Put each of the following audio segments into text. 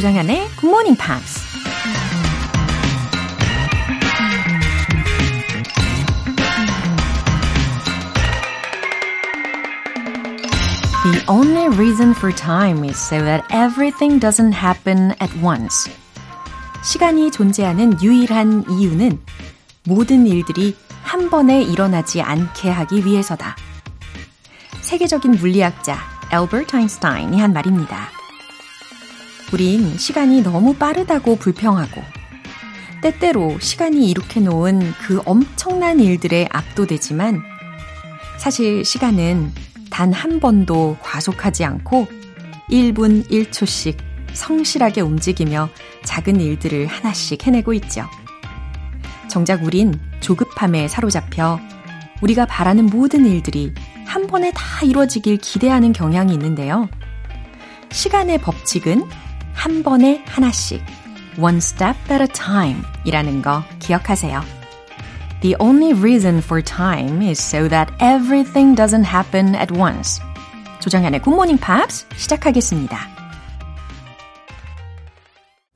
조장현의 Good Morning Pops. The only reason for time is so that everything doesn't happen at once. 시간이 존재하는 유일한 이유는 모든 일들이 한 번에 일어나지 않게 하기 위해서다. 세계적인 물리학자 엘버트 아인슈타인이 한 말입니다. 우린 시간이 너무 빠르다고 불평하고 때때로 시간이 이룩해 놓은 그 엄청난 일들에 압도되지만 사실 시간은 단 한 번도 과속하지 않고 1분 1초씩 성실하게 움직이며 작은 일들을 하나씩 해내고 있죠. 정작 우린 조급함에 사로잡혀 우리가 바라는 모든 일들이 한 번에 다 이루어지길 기대하는 경향이 있는데요. 시간의 법칙은 한 번에 하나씩, one step at a time 이라는 거 기억하세요. The only reason for time is so that everything doesn't happen at once. 조정현의 Morning Pops 시작하겠습니다.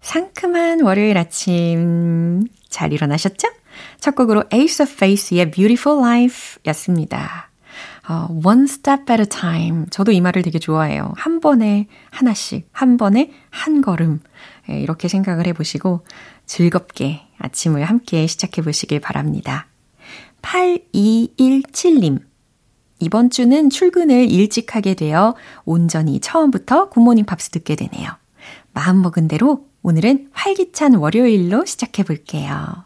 상큼한 월요일 아침 잘 일어나셨죠? 첫 곡으로 Ace of Face의 Beautiful Life 였습니다. 어, one step at a time. 저도 이 말을 되게 좋아해요. 한 번에 하나씩, 한 번에 한 걸음. 예, 이렇게 생각을 해보시고 즐겁게 아침을 함께 시작해 보시길 바랍니다. 8217님. 이번 주는 출근을 일찍 하게 되어 온전히 처음부터 굿모닝 팝스 듣게 되네요. 마음먹은 대로 오늘은 활기찬 월요일로 시작해 볼게요.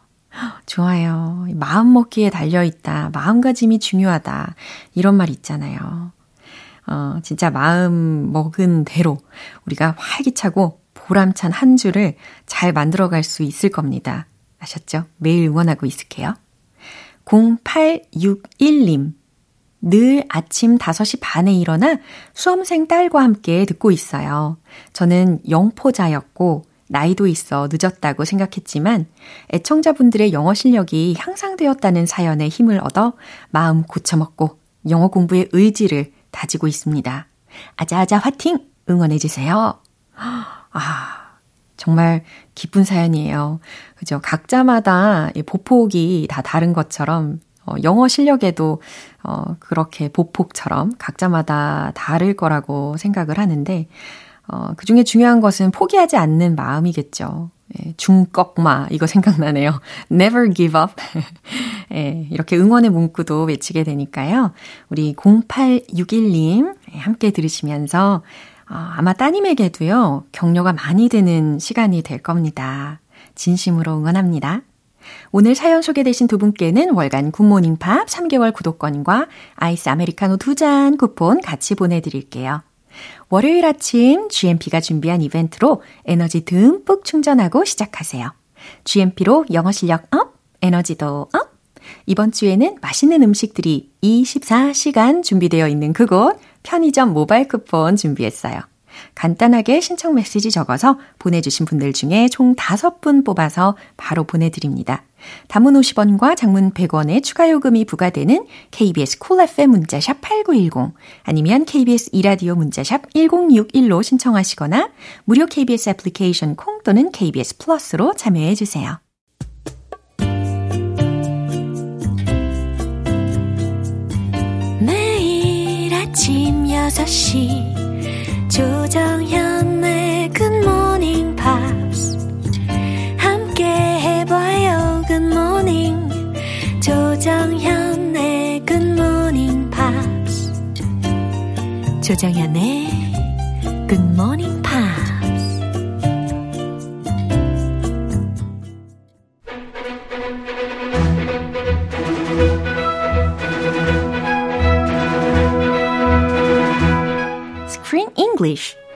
좋아요. 마음 먹기에 달려있다. 마음가짐이 중요하다. 이런 말 있잖아요. 어, 진짜 마음 먹은 대로 우리가 활기차고 보람찬 한 주를 잘 만들어갈 수 있을 겁니다. 아셨죠? 매일 응원하고 있을게요. 0861님. 늘 아침 5시 반에 일어나 수험생 딸과 함께 듣고 있어요. 저는 영포자였고 나이도 있어 늦었다고 생각했지만 애청자분들의 영어 실력이 향상되었다는 사연에 힘을 얻어 마음 고쳐먹고 영어 공부의 의지를 다지고 있습니다. 아자아자 화팅! 응원해주세요. 아, 정말 기쁜 사연이에요. 그죠? 각자마다 보폭이 다 다른 것처럼 어, 영어 실력에도 어, 그렇게 보폭처럼 각자마다 다를 거라고 생각을 하는데 어, 그 중에 중요한 것은 포기하지 않는 마음이겠죠. 예, 중꺽마, 이거 생각나네요. never give up. 예, 이렇게 응원의 문구도 외치게 되니까요. 우리 0861님, 예, 함께 들으시면서, 어, 아마 따님에게도요, 격려가 많이 되는 시간이 될 겁니다. 진심으로 응원합니다. 오늘 사연 소개되신 두 분께는 월간 굿모닝 팝 3개월 구독권과 아이스 아메리카노 두잔 쿠폰 같이 보내드릴게요. 월요일 아침 GMP가 준비한 이벤트로 에너지 듬뿍 충전하고 시작하세요. GMP로 영어 실력 up, 에너지도 up. 이번 주에는 맛있는 음식들이 24시간 준비되어 있는 그곳 편의점 모바일 쿠폰 준비했어요. 간단하게 신청 메시지 적어서 보내주신 분들 중에 총 5분 뽑아서 바로 보내드립니다. 단문 50원과 장문 100원의 추가 요금이 부과되는 KBS 콜 cool FM 문자샵 8910 아니면 KBS 이라디오 문자샵 1061로 신청하시거나 무료 KBS 애플리케이션 콩 또는 KBS 플러스로 참여해 주세요. 매일 아침 6시 조정현의 Pops 함 조정현의 Good Morning Pops 조정현의 Good Morning Pops Screen English 조조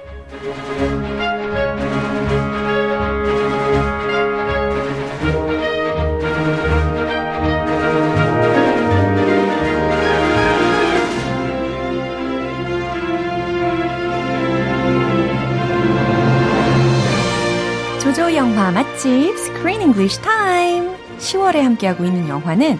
맛집 Screen English Time 10월에 함께하고 있는 영화는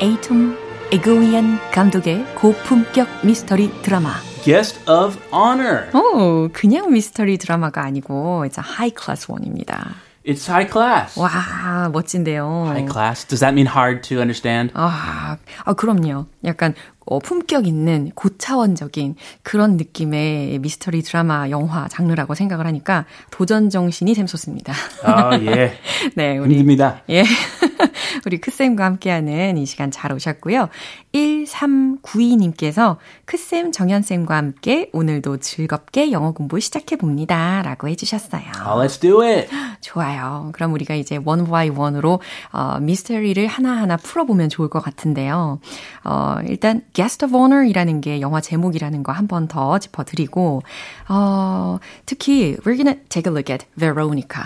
에이톰 에고이안 감독의 고품격 미스터리 드라마 Guest of Honor. 오, 그냥 미스터리 드라마가 아니고 it's a high class one입니다. It's high class. 와, 멋진데요. High class. Does that mean hard to understand? 아, 아 그럼요. 약간 어, 품격 있는 고차원적인 그런 느낌의 미스터리 드라마 영화 장르라고 생각을 하니까 도전 정신이 샘솟습니다. 아, 예. 네, 우리 힘듭니다. 예. 우리 크쌤과 함께하는 이 시간 잘 오셨고요. 1392님께서 크쌤 정연쌤과 함께 오늘도 즐겁게 영어 공부 시작해 봅니다. 라고 해주셨어요. Oh, let's do it. 좋아요. 그럼 우리가 이제 one by one으로 어, 미스터리를 하나하나 풀어보면 좋을 것 같은데요. 어, 일단 guest of honor이라는 게 영화 제목이라는 거 한 번 더 짚어드리고 어, 특히 we're gonna take a look at Veronica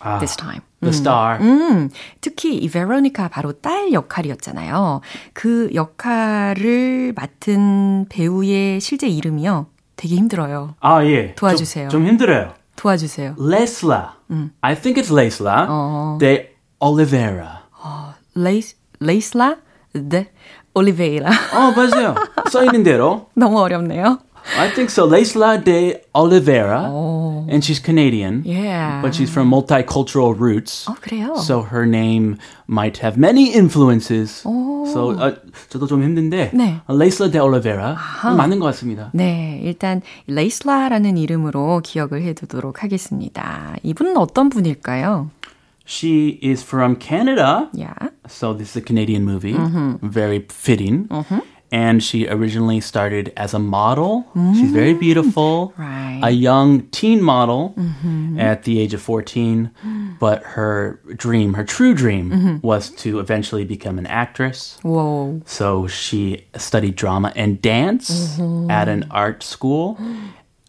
아, this time. The star. 음, 특히 이 베로니카 바로 딸 역할이었잖아요. 그 역할을 맡은 배우의 실제 이름이요. 되게 힘들어요. 아, 예. 도와주세요. 좀, 좀 힘들어요. 도와주세요. Laysla. I think it's Laysla 어. de Oliveira. 레이스, 레이슬라 데 올리베이라. 어, 맞아요. 써 있는 대로. 너무 어렵네요. I think so. Lesla de Oliveira. And she's Canadian. Yeah. But she's from multicultural roots. 어, 그래요? So her name might have many influences. So 어, 저도 좀 힘든데 네. Lesla de Oliveira 맞는 것 같습니다. 네, 일단 레이슬라라는 이름으로 기억을 해두도록 하겠습니다. 이분은 어떤 분일까요? She is from Canada. Yeah. So this is a Canadian movie. Mm-hmm. Very fitting. Mm-hmm. And she originally started as a model. She's very mm. beautiful. Right. A young teen model mm-hmm. at the age of 14. But her dream, her true dream, was to eventually become an actress. 와. So she studied drama and dance at an art school,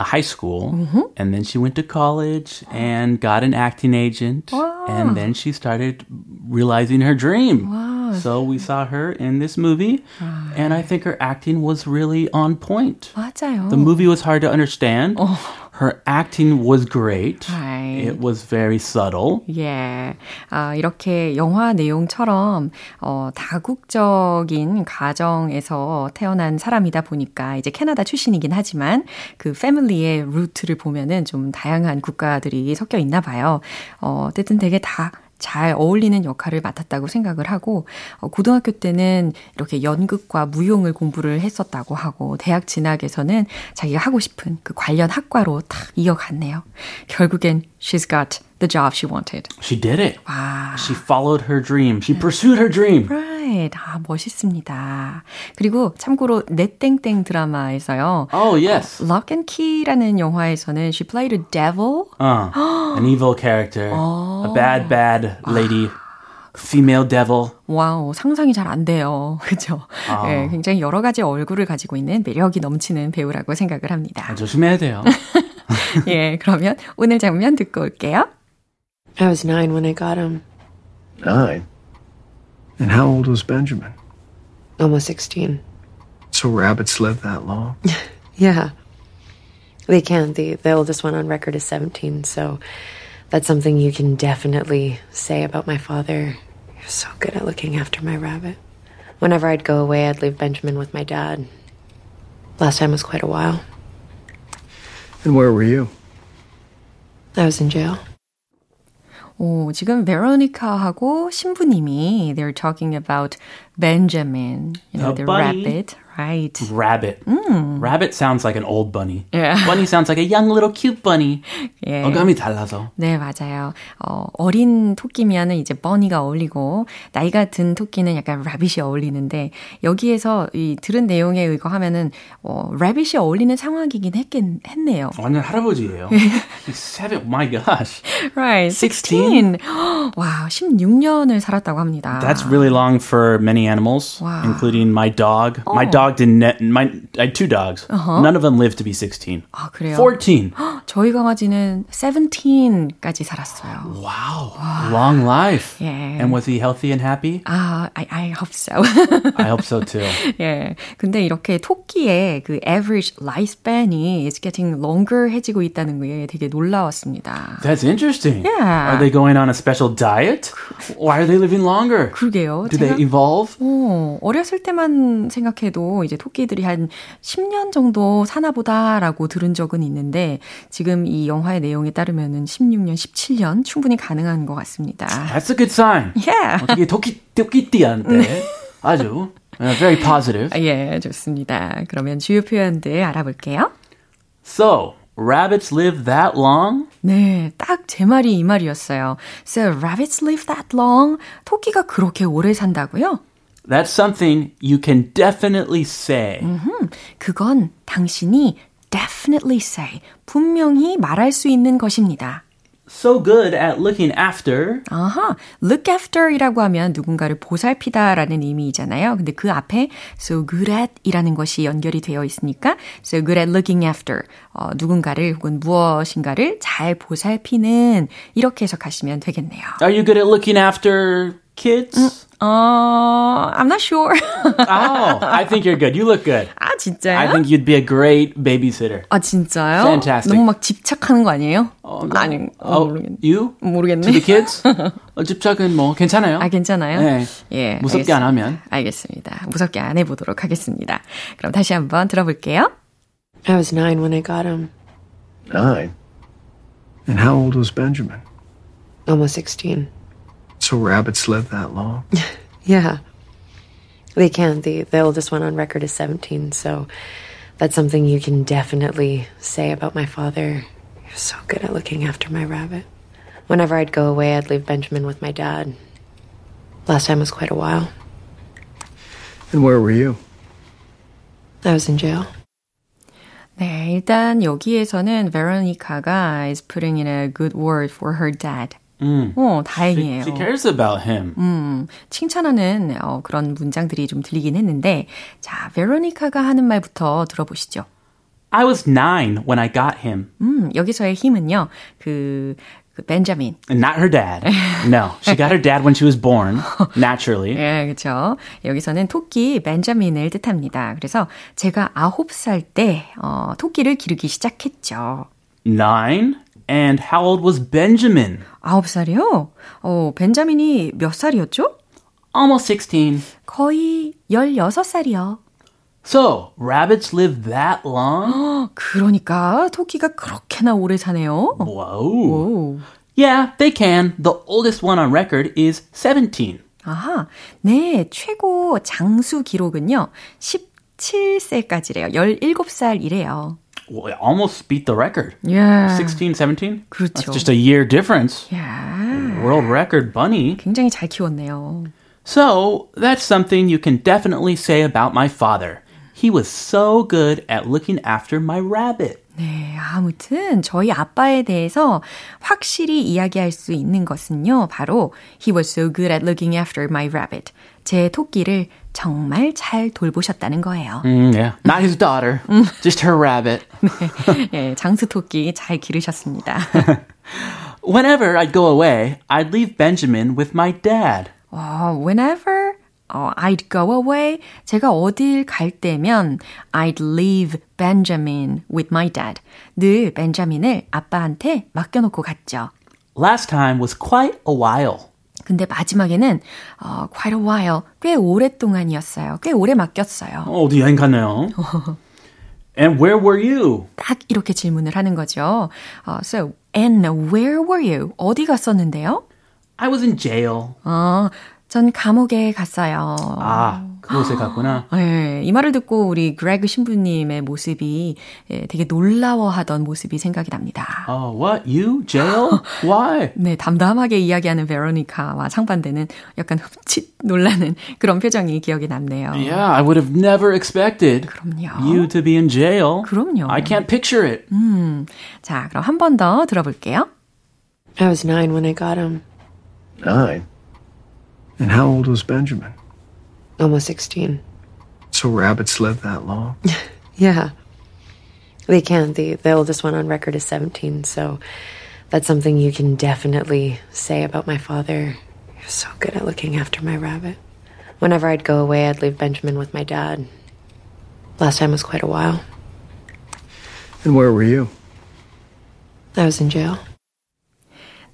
high school, and then she went to college and got an acting agent, and then she started realizing her dream. So we saw her in this movie, and I think her acting was really on point. 맞아요. The movie was hard to understand. Her acting was great. Right. It was very subtle. 예. 아, 이렇게 영화 내용처럼, 어, 다국적인 가정에서 태어난 사람이다 보니까 이제 캐나다 출신이긴 하지만 그 패밀리의 루트를 보면은 좀 다양한 국가들이 섞여 있나 봐요. 어, 어쨌든 되게 다 잘 어울리는 역할을 맡았다고 생각을 하고 어, 고등학교 때는 이렇게 연극과 무용을 공부를 했었다고 하고 대학 진학에서는 자기가 하고 싶은 그 관련 학과로 탁 이어갔네요. 결국엔 she's got the job she wanted. She did it. 와. She followed her dream. She pursued her dream. Right. 아, 멋있습니다. 그리고 참고로 넷땡땡 드라마에서요. Oh, yes. Lock and Key라는 영화에서는 she played a devil. Uh, an evil character. A bad, bad lady. Female devil. 와우, 상상이 잘 안 돼요. 그죠? 예, 굉장히 여러 가지 얼굴을 가지고 있는 매력이 넘치는 배우라고 생각을 합니다. 조심해야 돼요. 예, 그러면 오늘 장면 듣고 올게요. I was nine when I got him. Nine. And how old was Benjamin? Almost 16. So rabbits live that long? Yeah. They can. The, the oldest one on record is 17, so that's something you can definitely say about my father. He was so good at looking after my rabbit. Whenever I'd go away, I'd leave Benjamin with my dad. Last time was quite a while. And where were you? I was in jail. 오, 지금 베로니카하고 신부님이 they're talking about Benjamin, you know, The the bunny. rabbit, right? Rabbit. Rabbit sounds like an old bunny. Yeah. Bunny sounds like a young little cute bunny. 예. 어감이 달라서. 네, 맞아요. 어, 어린 토끼면은 이제 버니가 어울리고, 나이가 든 토끼는 약간 라빗이 어울리는데, 여기에서 이 들은 내용에 의거하면은, 어, 라빗이 어울리는 상황이긴 했겠, 했네요. 완전 할아버지예요. He's seven. My gosh. Right, 16. 와, 16년을 살았다고 합니다. That's really long for many animals, Wow. including my dog. My dog didn't. My I had two dogs. None of them lived to be 16. 아, 그래요? 14. 저희 강아지는 17까지 살았어요. Wow. Long life. Yeah. And was he healthy and happy? 아, I, I hope so. I hope so too. 예. 근데 이렇게 토끼의 그 average lifespan이 is getting longer 해지고 있다는 게 되게 놀라웠습니다. That's interesting. Yeah. Are they going on a special diet? Why are they living longer? 그러게요. Do 제가 they evolve? 어, 어렸을 때만 생각해도 이제 토끼들이 한 10년 정도 사나 보다라고 들은 적은 있는데 지금 이 영화의 내용에 따르면은 16년, 17년 충분히 가능한 것 같습니다. That's a good sign. Yeah. 어떻게 토끼 토끼띠한테 아주 uh, very positive. 예, 좋습니다. 그러면 주요 표현들 알아볼게요. So, rabbits live that long? 네, 딱 제 말이 이 말이었어요. So, rabbits live that long? 토끼가 그렇게 오래 산다고요? That's something you can definitely say. 음, 그건 당신이 definitely say, 분명히 말할 수 있는 것입니다. So good at looking after. 아하, look after이라고 하면 누군가를 보살피다라는 의미이잖아요. 근데 그 앞에 so good at 이라는 것이 연결이 되어 있으니까 so good at looking after, 어, 누군가를 혹은 무엇인가를 잘 보살피는 이렇게 해석하시면 되겠네요. Are you good at looking after kids? 어, I'm not sure. oh, I think you're good. You look good. 아, 진짜요? I think you'd be a great babysitter. 아, 진짜요? Fantastic. 너무 막 집착하는 거 아니에요? 어, no. 아니, 어, Oh, 모르겠네. you? 모르겠네. To the kids? 어, 집착은 뭐 괜찮아요. 아, 괜찮아요? 네. 예. 무섭게 안 하면. 알겠습니다. 무섭게 안 해보도록 하겠습니다. 그럼 다시 한번 들어볼게요. I was nine when I got him. Nine. And how old was Benjamin? Almost 16. So rabbits live that long? Yeah. They can. The, the oldest one on record is 17, so that's something you can definitely say about my father. He was so good at looking after my rabbit. Whenever I'd go away, I'd leave Benjamin with my dad. Last time was quite a while. And where were you? I was in jail. 네, 일단 여기에서는 베로니카가 is putting in a good word for her dad. 음. 어, 다행이에요. She cares about him. 음, 칭찬하는 어, 그런 문장들이 좀 들리긴 했는데, 자, 베로니카가 하는 말부터 들어보시죠. I was nine when I got him. 음, 여기서의 힘은요, 그, 그 벤자민. And not her dad. No, she got her dad when she was born, naturally. 예, 그렇죠. 여기서는 토끼 벤자민을 뜻합니다. 그래서 제가 아홉 살 때, 어, 토끼를 기르기 시작했죠. Nine? And how old was Benjamin? 아홉 살이요? 어, 벤자민이 몇 살이었죠? Almost 16. 거의 16살이요. So, rabbits live that long? 그러니까 토끼가 그렇게나 오래 사네요. Whoa. 오. Yeah, they can. The oldest one on record is 17. 아하, 네, 최고 장수 기록은요, 17세까지래요. 17살이래요. Well, it almost beat the record. 예. 16, 17? 그렇죠. That's just a year difference. 야, World record bunny. 굉장히 잘 키웠네요. So, that's something you can definitely say about my father. He was so good at looking after my rabbit. 네, 아무튼 저희 아빠에 대해서 확실히 이야기할 수 있는 것은요, 바로 He was so good at looking after my rabbit. 제 토끼를 정말 잘 돌보셨다는 거예요. Mm, yeah. Not his daughter, just her rabbit. 예, 장수 토끼 잘 기르셨습니다. Whenever I'd go away, I'd leave Benjamin with my dad. 어, whenever 어, I'd go away, 제가 어딜 갈 때면 I'd leave Benjamin with my dad. 늘 벤자민을 아빠한테 맡겨놓고 갔죠. Last time was quite a while. 근데 마지막에는 어, quite a while, 꽤 오랫동안이었어요. 꽤 오래 맡겼어요. 어디 여행 갔나요? And where were you? 딱 이렇게 질문을 하는 거죠. 어, so, and where were you? 어디 갔었는데요? I was in jail. 어, 전 감옥에 갔어요. 아, 그곳에 갔구나. 네, 이 말을 듣고 우리 그레그 신부님의 모습이 예, 되게 놀라워하던 모습이 생각이 납니다. Oh, what? You? Jail? Why? 네, 담담하게 이야기하는 베로니카와 상반되는 약간 흠칫 놀라는 그런 표정이 기억에 남네요. Yeah, I would have never expected 그럼요. you to be in jail. 그럼요. I can't picture it. 자, 그럼 한 번 더 들어볼게요. I was nine when I got him. Nine. And how old was Benjamin? Almost 16. So rabbits live that long? Yeah. They can. The, the oldest one on record is 17, so that's something you can definitely say about my father. He was so good at looking after my rabbit. Whenever I'd go away, I'd leave Benjamin with my dad. Last time was quite a while. And where were you? I was in jail.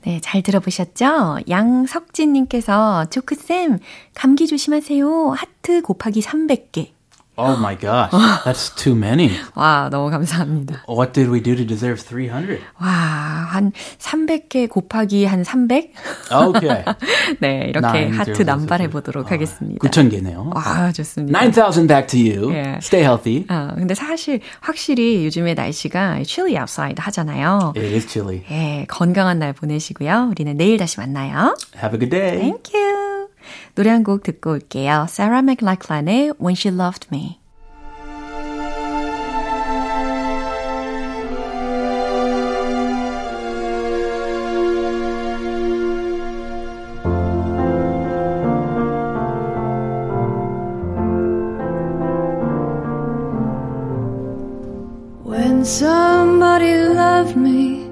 네, 잘 들어보셨죠? 양석진님께서, 조크쌤, 감기 조심하세요. 하트 곱하기 300개. Oh my gosh, that's too many. 와, 너무 감사합니다. What did we do to deserve 300? 와, 한 300개 곱하기 한 300? Okay. 네, 이렇게 Nine, 하트 남발해. 보도록 아, 하겠습니다. 9,000개네요. 와, 좋습니다. 9,000 back to you. Yeah. Stay healthy. 어, 근데 사실 확실히 요즘에 날씨가 chilly outside 하잖아요. It is chilly. 예, 건강한 날 보내시고요. 우리는 내일 다시 만나요. Have a good day. Thank you. 노래 한 곡 듣고 올게요. Sarah McLachlan의 When She Loved Me. When somebody loved me,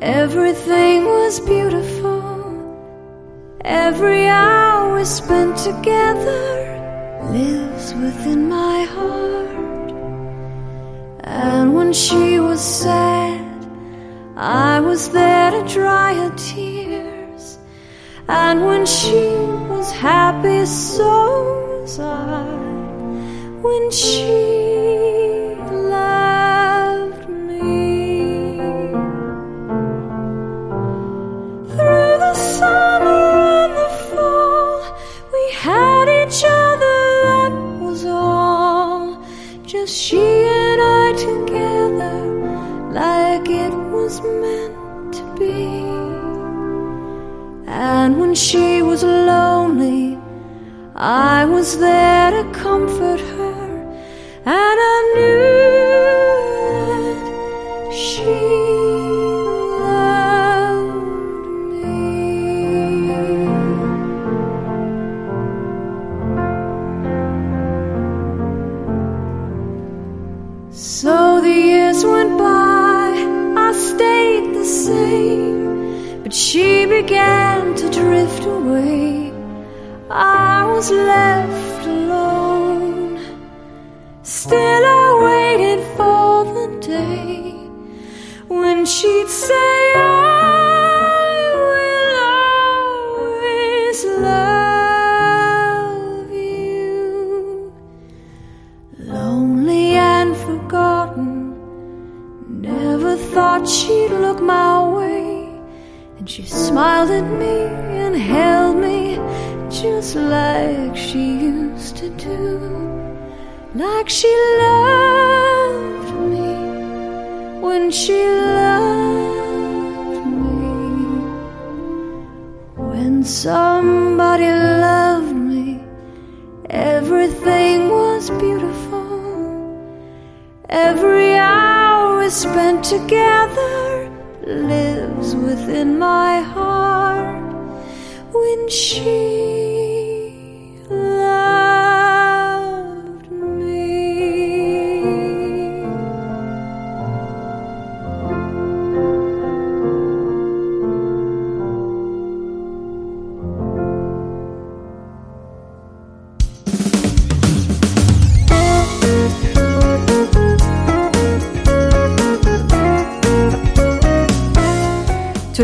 everything was beautiful. Every hour spent together lives within my heart. And when she was sad, I was there to dry her tears. And when she was happy, so was I. When she she was lonely, I was there to comfort her, and I knew that she loved me. So the years went by, I stayed the same, but she began to drift away. I was left alone. Still, I waited for the day when she'd say, like she used to do. Like she loved me when she loved me. When somebody loved me, everything was beautiful. Every hour we spent together lives within my heart when she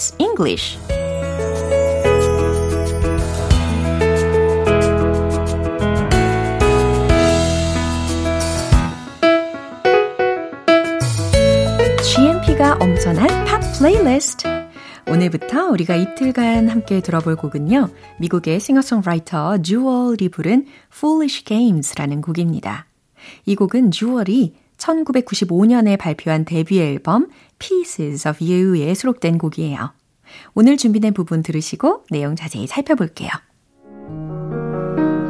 Pops English. GMP가 엄선한 팝 플레이리스트. 오늘부터 우리가 이틀간 함께 들어볼 곡은요. 미국의 싱어송라이터 주얼이 부른 Foolish Games라는 곡입니다. 이 곡은 주얼이 1995년에 발표한 데뷔 앨범 Pieces of You에 수록된 곡이에요. 오늘 준비된 부분 들으시고 내용 자세히 살펴볼게요.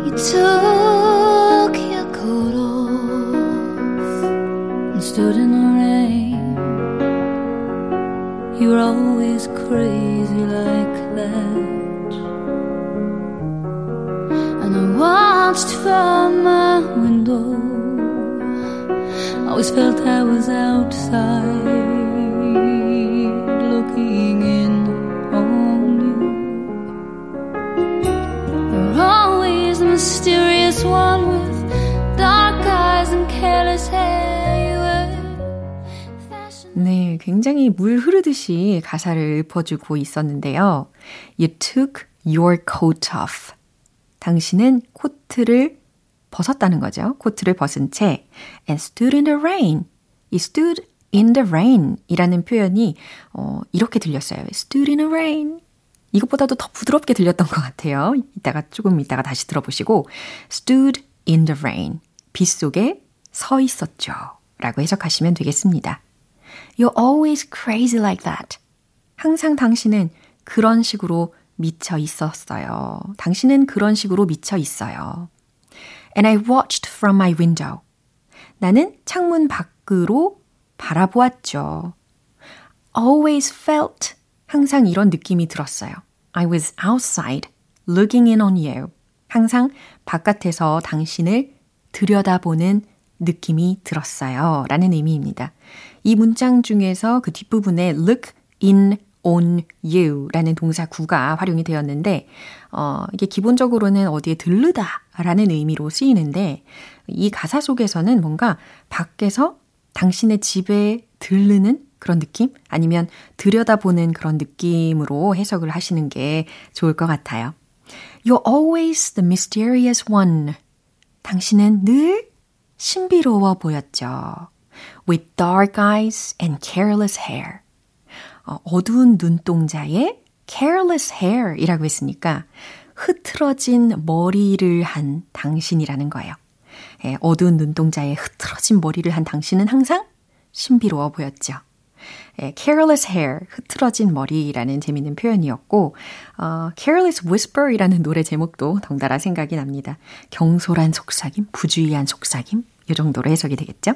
You took your coat off and stood in the rain. You were always crazy like that. And I watched from my window always felt I was outside 네, 굉장히 물 흐르듯이 가사를 읊어주고 있었는데요. You took your coat off. 당신은 코트를 벗었다는 거죠. 코트를 벗은 채 and stood in the rain. 이 stood in the rain 이라는 표현이 어, 이렇게 들렸어요. stood in the rain. 이것보다도 더 부드럽게 들렸던 것 같아요. 이따가 조금 이따가 다시 들어보시고 stood in the rain. 빗 속에 서 있었죠. 라고 해석하시면 되겠습니다. You're always crazy like that. 항상 당신은 그런 식으로 미쳐 있었어요. 당신은 그런 식으로 미쳐 있어요. And I watched from my window. 나는 창문 밖으로 바라보았죠. Always felt. 항상 이런 느낌이 들었어요. I was outside looking in on you. 항상 바깥에서 당신을 들여다보는 느낌이 들었어요. 라는 의미입니다. 이 문장 중에서 그 뒷부분에 look in on you 라는 동사 구가 활용이 되었는데, 어, 이게 기본적으로는 어디에 들르다 라는 의미로 쓰이는데, 이 가사 속에서는 뭔가 밖에서 당신의 집에 들르는 그런 느낌? 아니면 들여다보는 그런 느낌으로 해석을 하시는 게 좋을 것 같아요. You're always the mysterious one. 당신은 늘 신비로워 보였죠. With dark eyes and careless hair. 어, 어두운 눈동자에 careless hair 이라고 했으니까 흐트러진 머리를 한 당신이라는 거예요. 예, 어두운 눈동자에 흐트러진 머리를 한 당신은 항상 신비로워 보였죠. 예, careless hair, 흐트러진 머리라는 재밌는 표현이었고, 어, careless whisper 이라는 노래 제목도 덩달아 생각이 납니다. 경솔한 속삭임, 부주의한 속삭임, 이 정도로 해석이 되겠죠?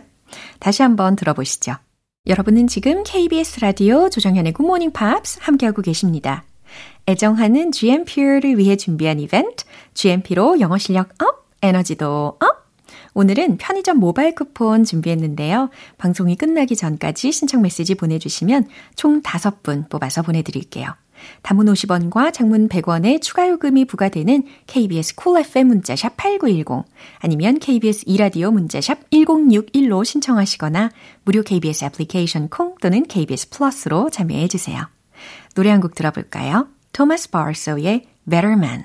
다시 한번 들어보시죠. 여러분은 지금 KBS 라디오 조정현의 Good Morning Pops 함께하고 계십니다. 애정하는 GMP를 위해 준비한 이벤트, GMP로 영어 실력 up, 에너지도 up! 오늘은 편의점 모바일 쿠폰 준비했는데요. 방송이 끝나기 전까지 신청 메시지 보내주시면 총 5분 뽑아서 보내드릴게요. 단문 50원과 장문 100원의 추가 요금이 부과되는 KBS Cool FM 문자 샵 8910 아니면 KBS 이라디오 문자 샵 1061로 신청하시거나 무료 KBS 애플리케이션 콩 또는 KBS 플러스로 참여해 주세요. 노래 한 곡 들어볼까요? 토마스 바르소의 Better Man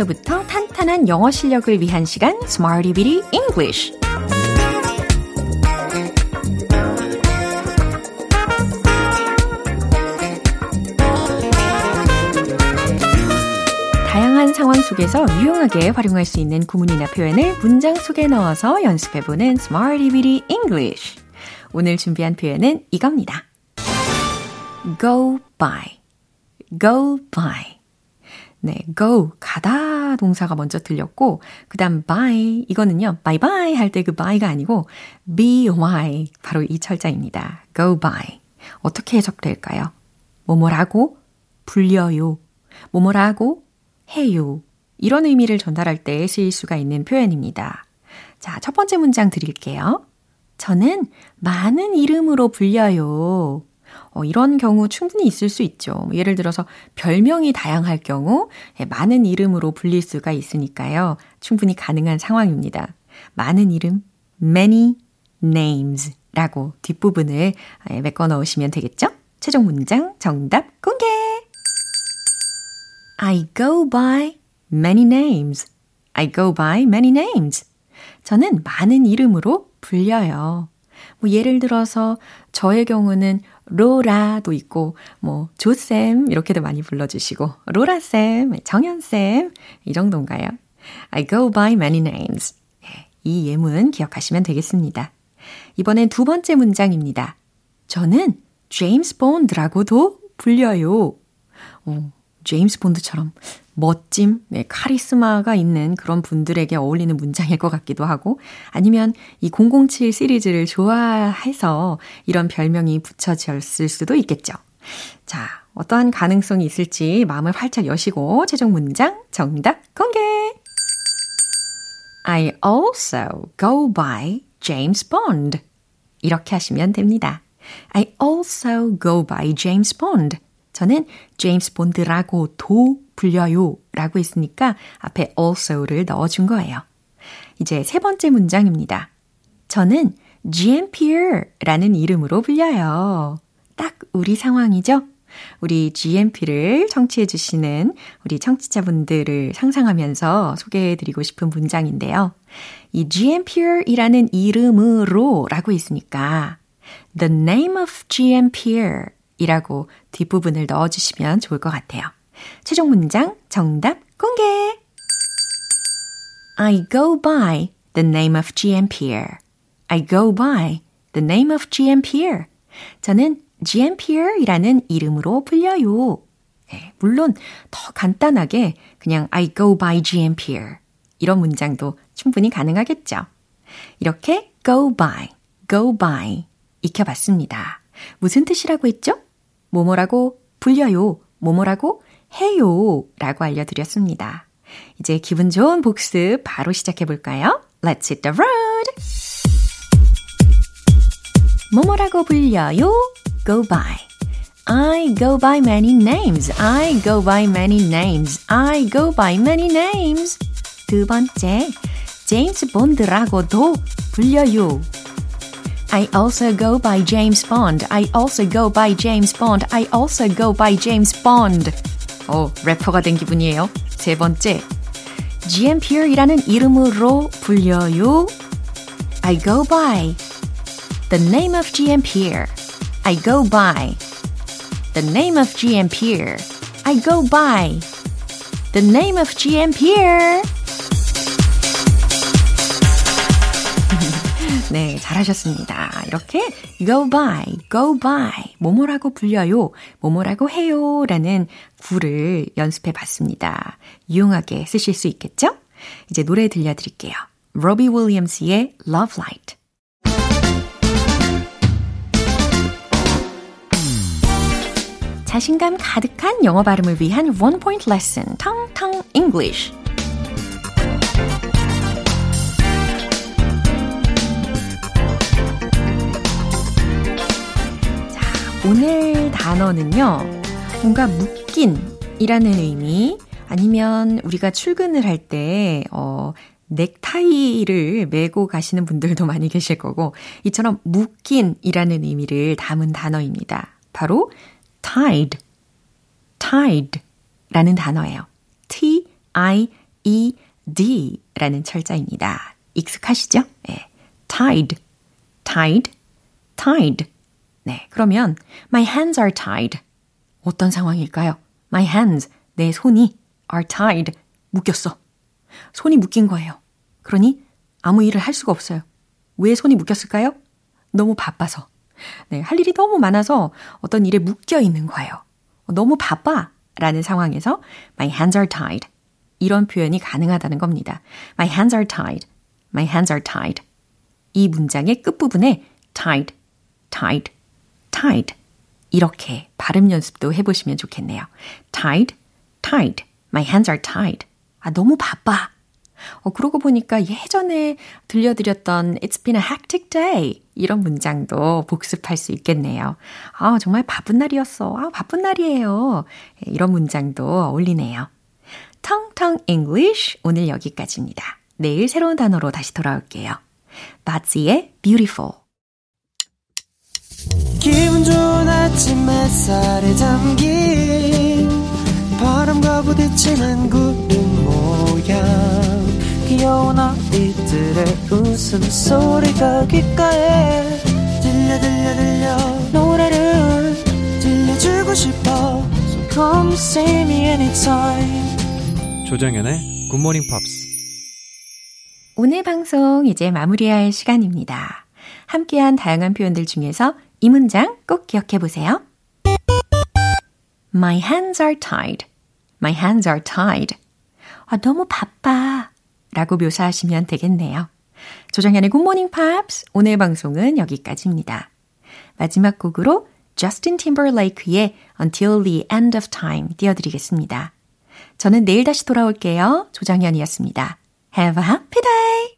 기초부터 탄탄한 영어 실력을 위한 시간 Smarty Bitty 다양한 상황 속에서 유용하게 활용할 수 있는 구문이나 표현을 문장 속에 넣어서 연습해보는 Smarty Bitty 오늘 준비한 표현은 이겁니다. Go by. Go by 네, go, 가다 동사가 먼저 들렸고, 그 다음 by, 이거는요, bye bye 할 때 그 by가 아니고, by, 바로 이 철자입니다. go by. 어떻게 해석될까요? 뭐뭐라고 불려요. 뭐뭐라고 해요. 이런 의미를 전달할 때 쓰일 수가 있는 표현입니다. 자, 첫 번째 문장 드릴게요. 저는 많은 이름으로 불려요. 어, 이런 경우 충분히 있을 수 있죠. 뭐 예를 들어서 별명이 다양할 경우 예, 많은 이름으로 불릴 수가 있으니까요. 충분히 가능한 상황입니다. 많은 이름, many names 라고 뒷부분을 예, 메꿔 넣으시면 되겠죠? 최종 문장 정답 공개! I go by many names. I go by many names. 저는 많은 이름으로 불려요. 뭐 예를 들어서 저의 경우는 로라도 있고 뭐 조쌤 이렇게도 많이 불러주시고 로라쌤, 정연쌤 이 정도인가요? I go by many names. 이 예문 기억하시면 되겠습니다. 이번엔 두 번째 문장입니다. 저는 제임스 본드라고도 불려요. 어, 제임스 본드처럼 멋짐, 네, 카리스마가 있는 그런 분들에게 어울리는 문장일 것 같기도 하고, 아니면 이 007 시리즈를 좋아해서 이런 별명이 붙여졌을 수도 있겠죠. 자, 어떠한 가능성이 있을지 마음을 활짝 여시고 최종 문장 정답 공개! I also go by James Bond. 이렇게 하시면 됩니다. I also go by James Bond. 저는 제임스 본드라고 도 불려요 라고 했으니까 앞에 also를 넣어준 거예요. 이제 세 번째 문장입니다. 저는 GMP라는 이름으로 불려요. 딱 우리 상황이죠? 우리 GMP를 청취해 주시는 우리 청취자분들을 상상하면서 소개해 드리고 싶은 문장인데요. 이 GMP이라는 이름으로 라고 있으니까 The name of GMP 이라고 뒷부분을 넣어주시면 좋을 것 같아요. 최종 문장 정답 공개! I go by the name of GMP. I go by the name of GMP. 저는 GMP이라는 이름으로 불려요. 네, 물론 더 간단하게 그냥 I go by GMP 이런 문장도 충분히 가능하겠죠. 이렇게 go by, go by 익혀봤습니다. 무슨 뜻이라고 했죠? 뭐뭐라고 불려요, 뭐뭐라고 해요 라고 알려드렸습니다. 이제 기분 좋은 복습 바로 시작해볼까요? Let's hit the road! 뭐뭐라고 불려요? Go by. I go by many names. I go by many names. I go by many names. 두 번째, 제임스 본드라고도 불려요. I also go by James Bond. I also go by James Bond. I also go by James Bond. 어, 래퍼가 된 기분이에요. 세 번째, GMP이라는 이름으로 불려요. I go by the name of GMP. I go by the name of GMP. I go by the name of GMP. 네, 잘하셨습니다. 이렇게 go by, go by, 뭐뭐라고 불려요, 뭐뭐라고 해요 라는 구를 연습해 봤습니다. 유용하게 쓰실 수 있겠죠? 이제 노래 들려드릴게요. 로비 윌리엄스의 Love Light. 자신감 가득한 영어 발음을 위한 원 포인트 레슨, 텅텅 English. 오늘 단어는요, 뭔가 묶인 이라는 의미, 아니면 우리가 출근을 할 때, 어, 넥타이를 메고 가시는 분들도 많이 계실 거고, 이처럼 묶인 이라는 의미를 담은 단어입니다. 바로 tied, tied 라는 단어예요. T-I-E-D 라는 철자입니다. 익숙하시죠? 네. tied, tied, tied. 네, 그러면 my hands are tied. 어떤 상황일까요? My hands, 내 손이 are tied. 묶였어. 손이 묶인 거예요. 그러니 아무 일을 할 수가 없어요. 왜 손이 묶였을까요? 너무 바빠서. 네, 할 일이 너무 많아서 어떤 일에 묶여 있는 거예요. 너무 바빠. 라는 상황에서 my hands are tied. 이런 표현이 가능하다는 겁니다. My hands are tied. My hands are tied. 이 문장의 끝부분에 tied, tied, tied. 이렇게 발음 연습도 해보시면 좋겠네요. tied, tied. My hands are tied. 아, 너무 바빠. 어, 그러고 보니까 예전에 들려드렸던 It's been a hectic day. 이런 문장도 복습할 수 있겠네요. 아, 정말 바쁜 날이었어. 아, 바쁜 날이에요. 이런 문장도 어울리네요. 텅텅 English 오늘 여기까지입니다. 내일 새로운 단어로 다시 돌아올게요. 바지의 beautiful. 햇살에 담긴 바람과 부딪히는 구름 모양. 귀여운 아이들의 웃음소리가 귓가에 들려 들려 들려. 노래를 들려주고 싶어. So come see me anytime. 조정연의 굿모닝 팝스 오늘 방송 이제 마무리할 시간입니다. 함께한 다양한 표현들 중에서 이 문장 꼭 기억해 보세요. My hands are tied. My hands are tied. 아, 너무 바빠. 라고 묘사하시면 되겠네요. 조정현의 Morning Pops 오늘 방송은 여기까지입니다. 마지막 곡으로 Justin Timberlake의 Until the End of Time 띄워드리겠습니다. 저는 내일 다시 돌아올게요. 조정현이었습니다. Have a happy day!